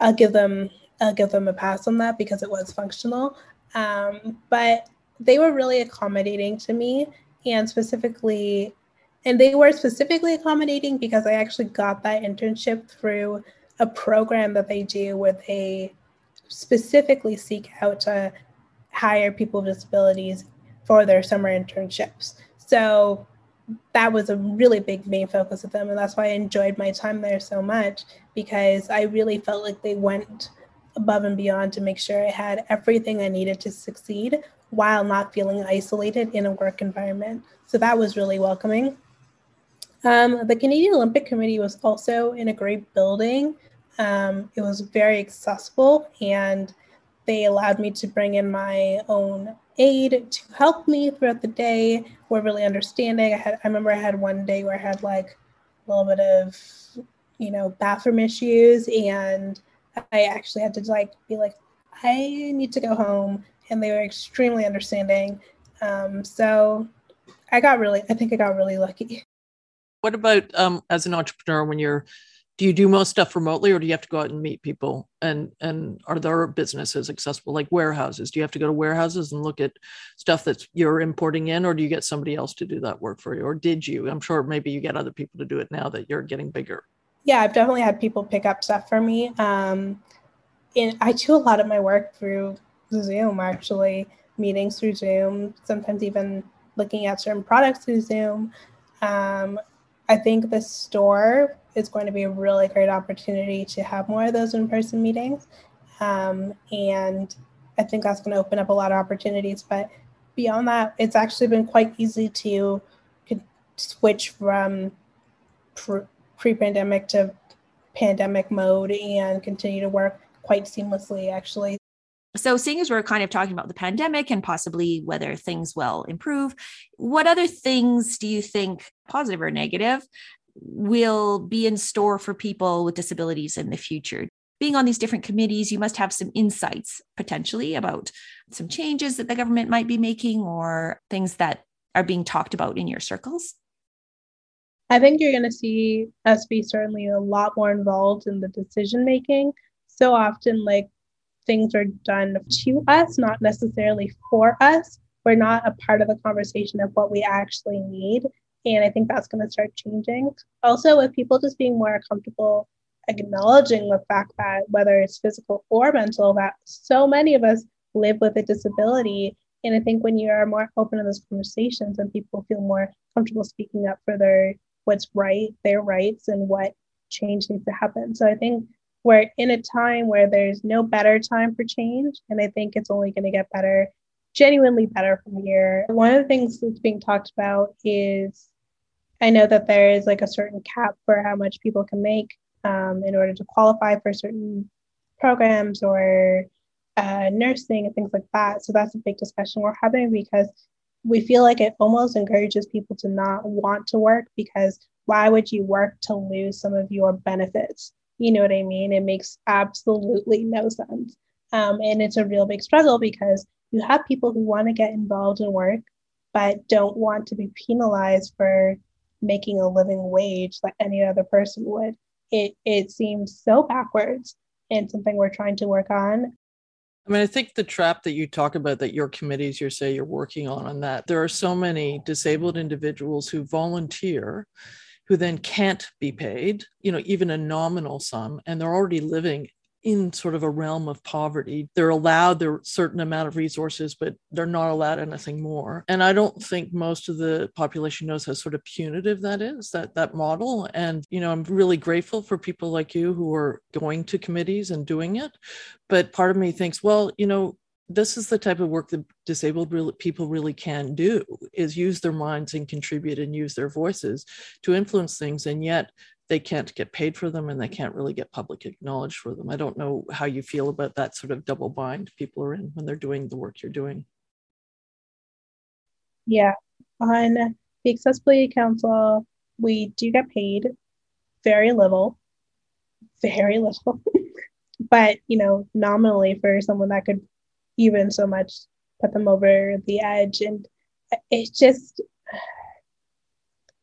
I'll give them I'll give them a pass on that because it was functional. Um, but they were really accommodating to me, and specifically, and they were specifically accommodating because I actually got that internship through a program that they do where they specifically seek out to hire people with disabilities for their summer internships. So that was a really big main focus of them and that's why i enjoyed my time there so much because i really felt like they went above and beyond to make sure i had everything i needed to succeed while not feeling isolated in a work environment. So that was really welcoming. Um, the canadian olympic committee was also in a great building. Um, it was very accessible and they allowed me to bring in my own aide to help me throughout the day were really understanding. I had I remember I had one day where I had like a little bit of you know bathroom issues and I actually had to like be like I need to go home and they were extremely understanding. Um, so I got really I think I got really lucky.
What about um, as an entrepreneur when you're do you do most stuff remotely or do you have to go out and meet people? And and are there businesses accessible like warehouses? Do you have to go to warehouses and look at stuff that you're importing in or do you get somebody else to do that work for you? Or did you? I'm sure maybe you get other people to do it now that you're getting bigger.
Yeah i've definitely had people pick up stuff for me. Um i do a lot of my work through zoom actually meetings through zoom sometimes even looking at certain products through zoom. Um, i think the store it's going to be a really great opportunity to have more of those in-person meetings. Um, and I think that's going to open up a lot of opportunities. But beyond that, it's actually been quite easy to switch from pre-pandemic to pandemic mode and continue to work quite seamlessly actually
so seeing as we're kind of talking about the pandemic and possibly whether things will improve what other things do you think positive or negative will be in store for people with disabilities in the future. Being on these different committees, you must have some insights potentially about some changes that the government might be making or things that are being talked about in your circles.
I think you're going to see us be certainly a lot more involved in the decision making. So often, like things are done to us, not necessarily for us. We're not a part of the conversation of what we actually need. And I think that's going to start changing. Also, with people just being more comfortable acknowledging the fact that whether it's physical or mental, that so many of us live with a disability. And I think when you are more open to those conversations and people feel more comfortable speaking up for their what's right, their rights, and what change needs to happen. So I think we're in a time where there's no better time for change. And I think it's only going to get better genuinely better from here. One of the things that's being talked about is I know that there is like a certain cap for how much people can make um, in order to qualify for certain programs or uh, nursing and things like that. So that's a big discussion we're having because we feel like it almost encourages people to not want to work because why would you work to lose some of your benefits? You know what I mean? It makes absolutely no sense. Um, and it's a real big struggle because you have people who want to get involved in work but don't want to be penalized for making a living wage like any other person would. It it seems so backwards and something we're trying to work on.
I mean, I think the trap that you talk about that your committees you say you're working on on that, there are so many disabled individuals who volunteer who then can't be paid, you know, even a nominal sum, and they're already living in sort of a realm of poverty. They're allowed their certain amount of resources, but they're not allowed anything more. And I don't think most of the population knows how sort of punitive that is, that that model. And, you know, I'm really grateful for people like you who are going to committees and doing it. But part of me thinks, well, you know, this is the type of work that disabled people really can do is use their minds and contribute and use their voices to influence things and yet they can't get paid for them and they can't really get public acknowledged for them. I don't know how you feel about that sort of double bind people are in when they're doing the work you're doing.
Yeah, on the Accessibility Council, we do get paid very little, very little, but you know, nominally for someone that could even so much put them over the edge. And it's just,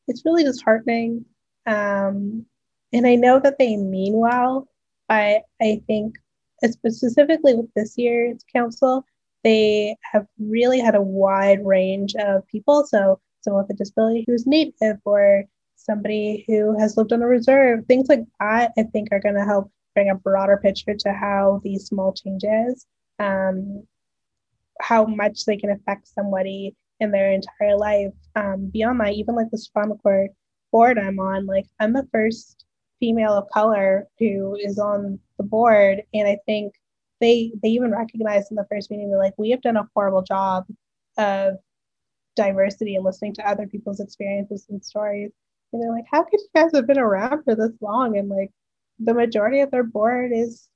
it's really disheartening um, and I know that they mean well, but I think specifically with this year's council, they have really had a wide range of people. So someone with a disability who's native or somebody who has lived on a reserve, things like that, I think are going to help bring a broader picture to how these small changes, um, how much they can affect somebody in their entire life. Um, beyond that, even like the Supreme Court board I'm on, like I'm the first female of color who is on the board, and I think they they even recognized in the first meeting they're like we have done a horrible job of diversity and listening to other people's experiences and stories. And they're like, how could you guys have been around for this long? And like the majority of their board is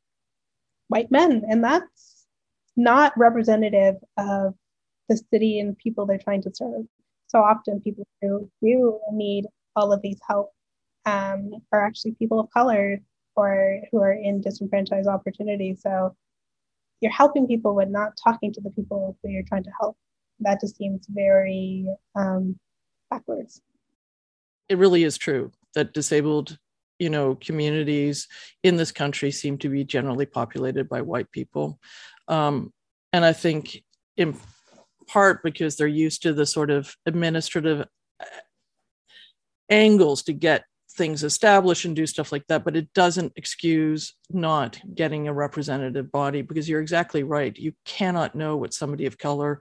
white men, and that's not representative of the city and people they're trying to serve. So often people who do need all of these help um, are actually people of color or who are in disenfranchised opportunities. So you're helping people but not talking to the people who you're trying to help. That just seems very um, backwards.
It really is true that disabled you know communities in this country seem to be generally populated by white people um, and i think in part because they're used to the sort of administrative angles to get things established and do stuff like that but it doesn't excuse not getting a representative body because you're exactly right. You cannot know what somebody of color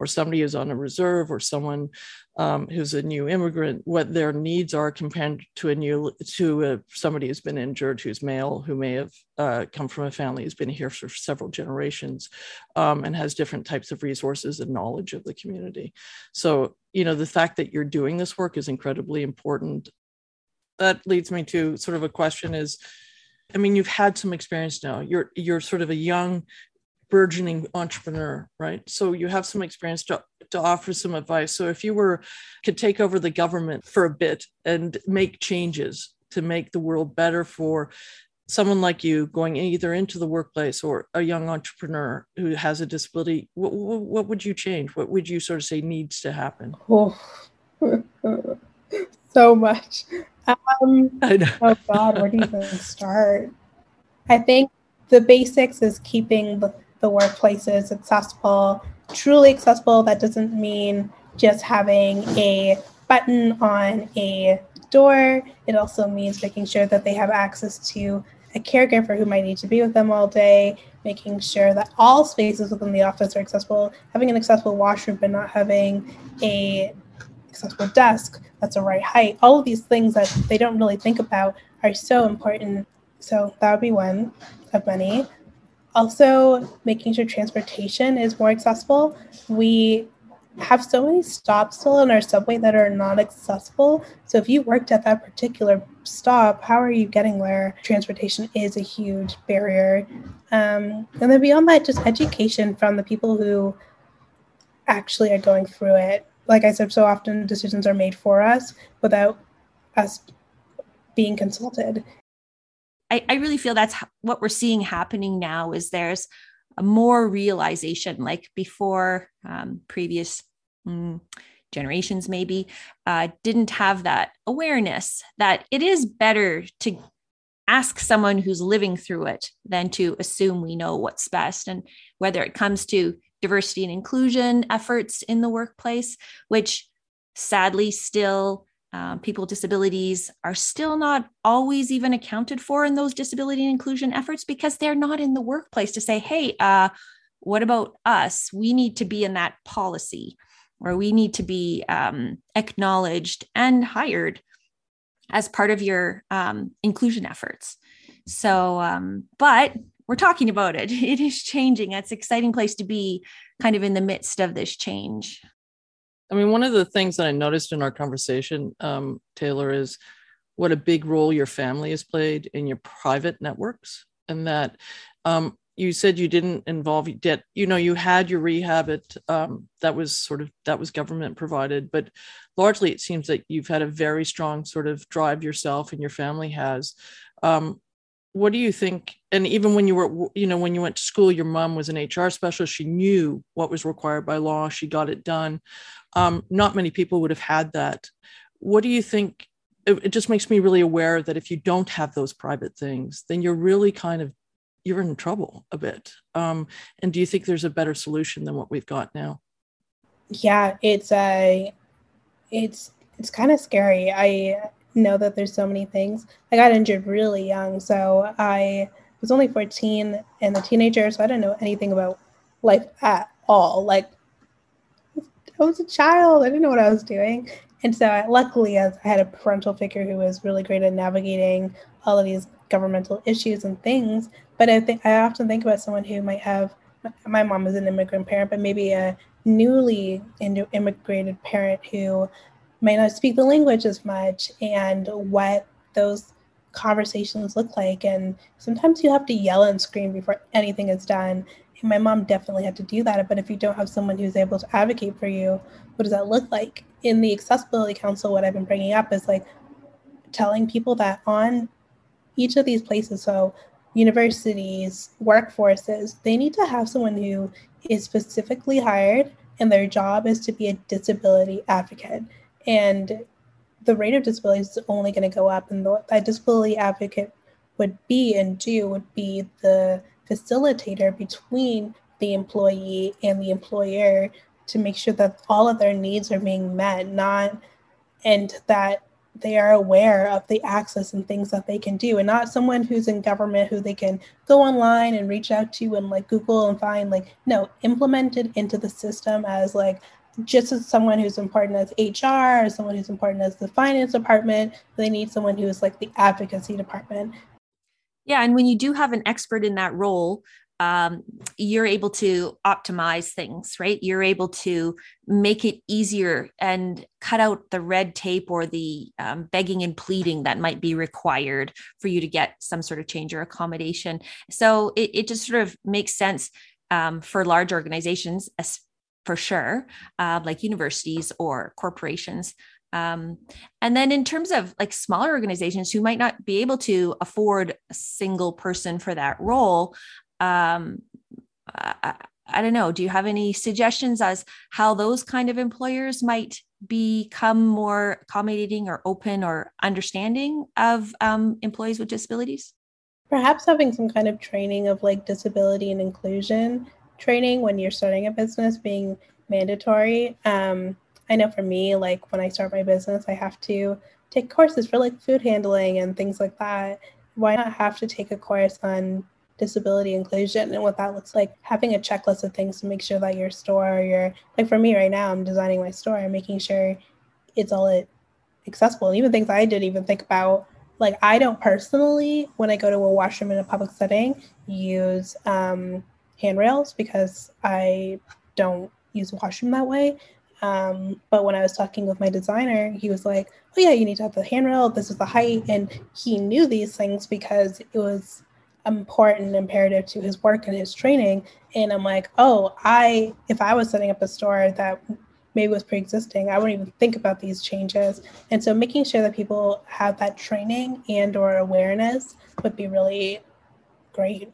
or somebody who's on a reserve or someone um, who's a new immigrant what their needs are compared to a new to a, somebody who's been injured who's male who may have uh, come from a family who's been here for several generations um, and has different types of resources and knowledge of the community. So you know the fact that you're doing this work is incredibly important that leads me to sort of a question is i mean you've had some experience now. You're you're sort of a young burgeoning entrepreneur right? So you have some experience to, to offer some advice. So if you were could take over the government for a bit and make changes to make the world better for someone like you going either into the workplace or a young entrepreneur who has a disability what, what would you change? What would you sort of say needs to happen?
Oh. So much um, oh god where do you even start? I think the basics is keeping the, the workplaces accessible truly accessible. That doesn't mean just having a button on a door. It also means making sure that they have access to a caregiver who might need to be with them all day, making sure that all spaces within the office are accessible, having an accessible washroom but not having a accessible desk that's the right height. All of these things that they don't really think about are so important. So that would be one of many. also making sure transportation is more accessible. We have so many stops still in our subway that are not accessible. So if you worked at that particular stop, how are you getting there? Transportation is a huge barrier. Um, and then beyond that, just education from the people who actually are going through it. Like I said, so often decisions are made for us without us being consulted.
I, I really feel that's what we're seeing happening now is there's a more realization like before um, previous mm, generations maybe uh, didn't have that awareness that it is better to ask someone who's living through it than to assume we know what's best and whether it comes to diversity and inclusion efforts in the workplace which sadly still um, people with disabilities are still not always even accounted for in those disability and inclusion efforts because they're not in the workplace to say hey uh, what about us we need to be in that policy or we need to be um, acknowledged and hired as part of your um, inclusion efforts. So, um, but we're talking about it. It is changing. It's an exciting place to be kind of in the midst of this change.
I mean, one of the things that I noticed in our conversation, um, Taylor, is what a big role your family has played in your private networks. And that um, you said you didn't involve yet you know you had your rehab at um, that was sort of that was government provided but largely it seems that you've had a very strong sort of drive yourself and your family has um, what do you think and even when you were you know when you went to school your mom was an hr specialist she knew what was required by law she got it done um, not many people would have had that what do you think it, it just makes me really aware that if you don't have those private things then you're really kind of you're in trouble a bit. Um, and do you think there's a better solution than what we've got now?
Yeah, it's a, it's it's kind of scary. I know that there's so many things. I got injured really young, so I was only 14 and a teenager, so I didn't know anything about life at all. Like I was a child, I didn't know what I was doing. And so, I, luckily, I had a parental figure who was really great at navigating all of these governmental issues and things, but I think I often think about someone who might have my mom is an immigrant parent, but maybe a newly immigrated parent who might not speak the language as much and what those conversations look like. And sometimes you have to yell and scream before anything is done. And my mom definitely had to do that. But if you don't have someone who's able to advocate for you, what does that look like? In the Accessibility Council, what I've been bringing up is like telling people that on each of these places, so universities, workforces, they need to have someone who is specifically hired and their job is to be a disability advocate. And the rate of disability is only going to go up. And what that disability advocate would be and do would be the facilitator between the employee and the employer to make sure that all of their needs are being met, not and that they are aware of the access and things that they can do and not someone who's in government who they can go online and reach out to and like google and find like no implemented into the system as like just as someone who's important as hr or someone who's important as the finance department they need someone who is like the advocacy department
yeah and when you do have an expert in that role um, you're able to optimize things, right? You're able to make it easier and cut out the red tape or the um, begging and pleading that might be required for you to get some sort of change or accommodation. So it, it just sort of makes sense um, for large organizations, as for sure, uh, like universities or corporations. Um, and then in terms of like smaller organizations who might not be able to afford a single person for that role, um, I, I don't know. Do you have any suggestions as how those kind of employers might become more accommodating or open or understanding of um, employees with disabilities?
Perhaps having some kind of training of like disability and inclusion training when you're starting a business being mandatory. Um, I know for me, like when I start my business, I have to take courses for like food handling and things like that. Why not have to take a course on disability inclusion and what that looks like having a checklist of things to make sure that your store your like for me right now i'm designing my store and making sure it's all accessible and even things i didn't even think about like I don't personally, when I go to a washroom in a public setting, use um, handrails because I don't use a washroom that way. Um, but when I was talking with my designer, he was like, "Oh yeah, you need to have the handrail. This is the height," and he knew these things because it was important imperative to his work and his training. And I'm like, "Oh, I if I was setting up a store that maybe was pre-existing, I wouldn't even think about these changes." And so, making sure that people have that training and or awareness would be really great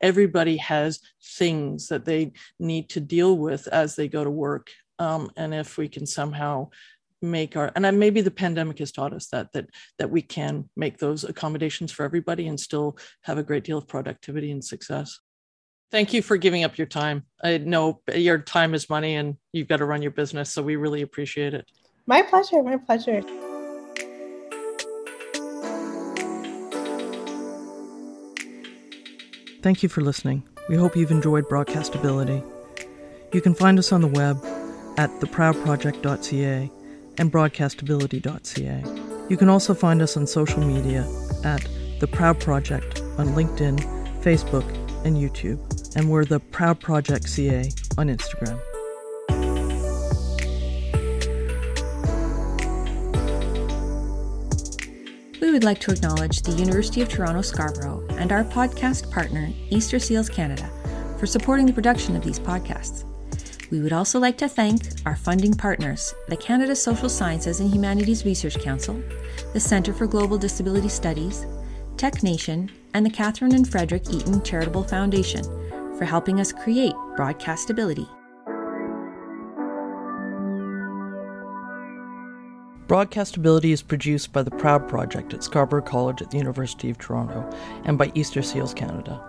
everybody has things that they need to deal with as they go to work. Um, and if we can somehow make our and maybe the pandemic has taught us that that that we can make those accommodations for everybody and still have a great deal of productivity and success. Thank you for giving up your time. I know your time is money and you've got to run your business so we really appreciate it.
My pleasure my pleasure
Thank you for listening. We hope you've enjoyed Broadcastability. You can find us on the web at theproudproject.ca and broadcastability.ca. You can also find us on social media at The Proud Project on LinkedIn, Facebook, and YouTube, and we're The Proud Project CA on Instagram.
We would like to acknowledge the University of Toronto Scarborough and our podcast partner, Easter Seals Canada, for supporting the production of these podcasts. We would also like to thank our funding partners, the Canada Social Sciences and Humanities Research Council, the Centre for Global Disability Studies, Tech Nation, and the Catherine and Frederick Eaton Charitable Foundation for helping us create broadcastability.
Broadcastability is produced by the Proud Project at Scarborough College at the University of Toronto and by Easter Seals Canada.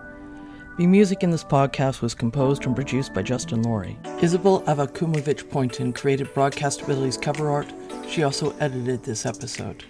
The music in this podcast was composed and produced by Justin Laurie. Isabel Avakumovich Poynton created Broadcastability's cover art. She also edited this episode.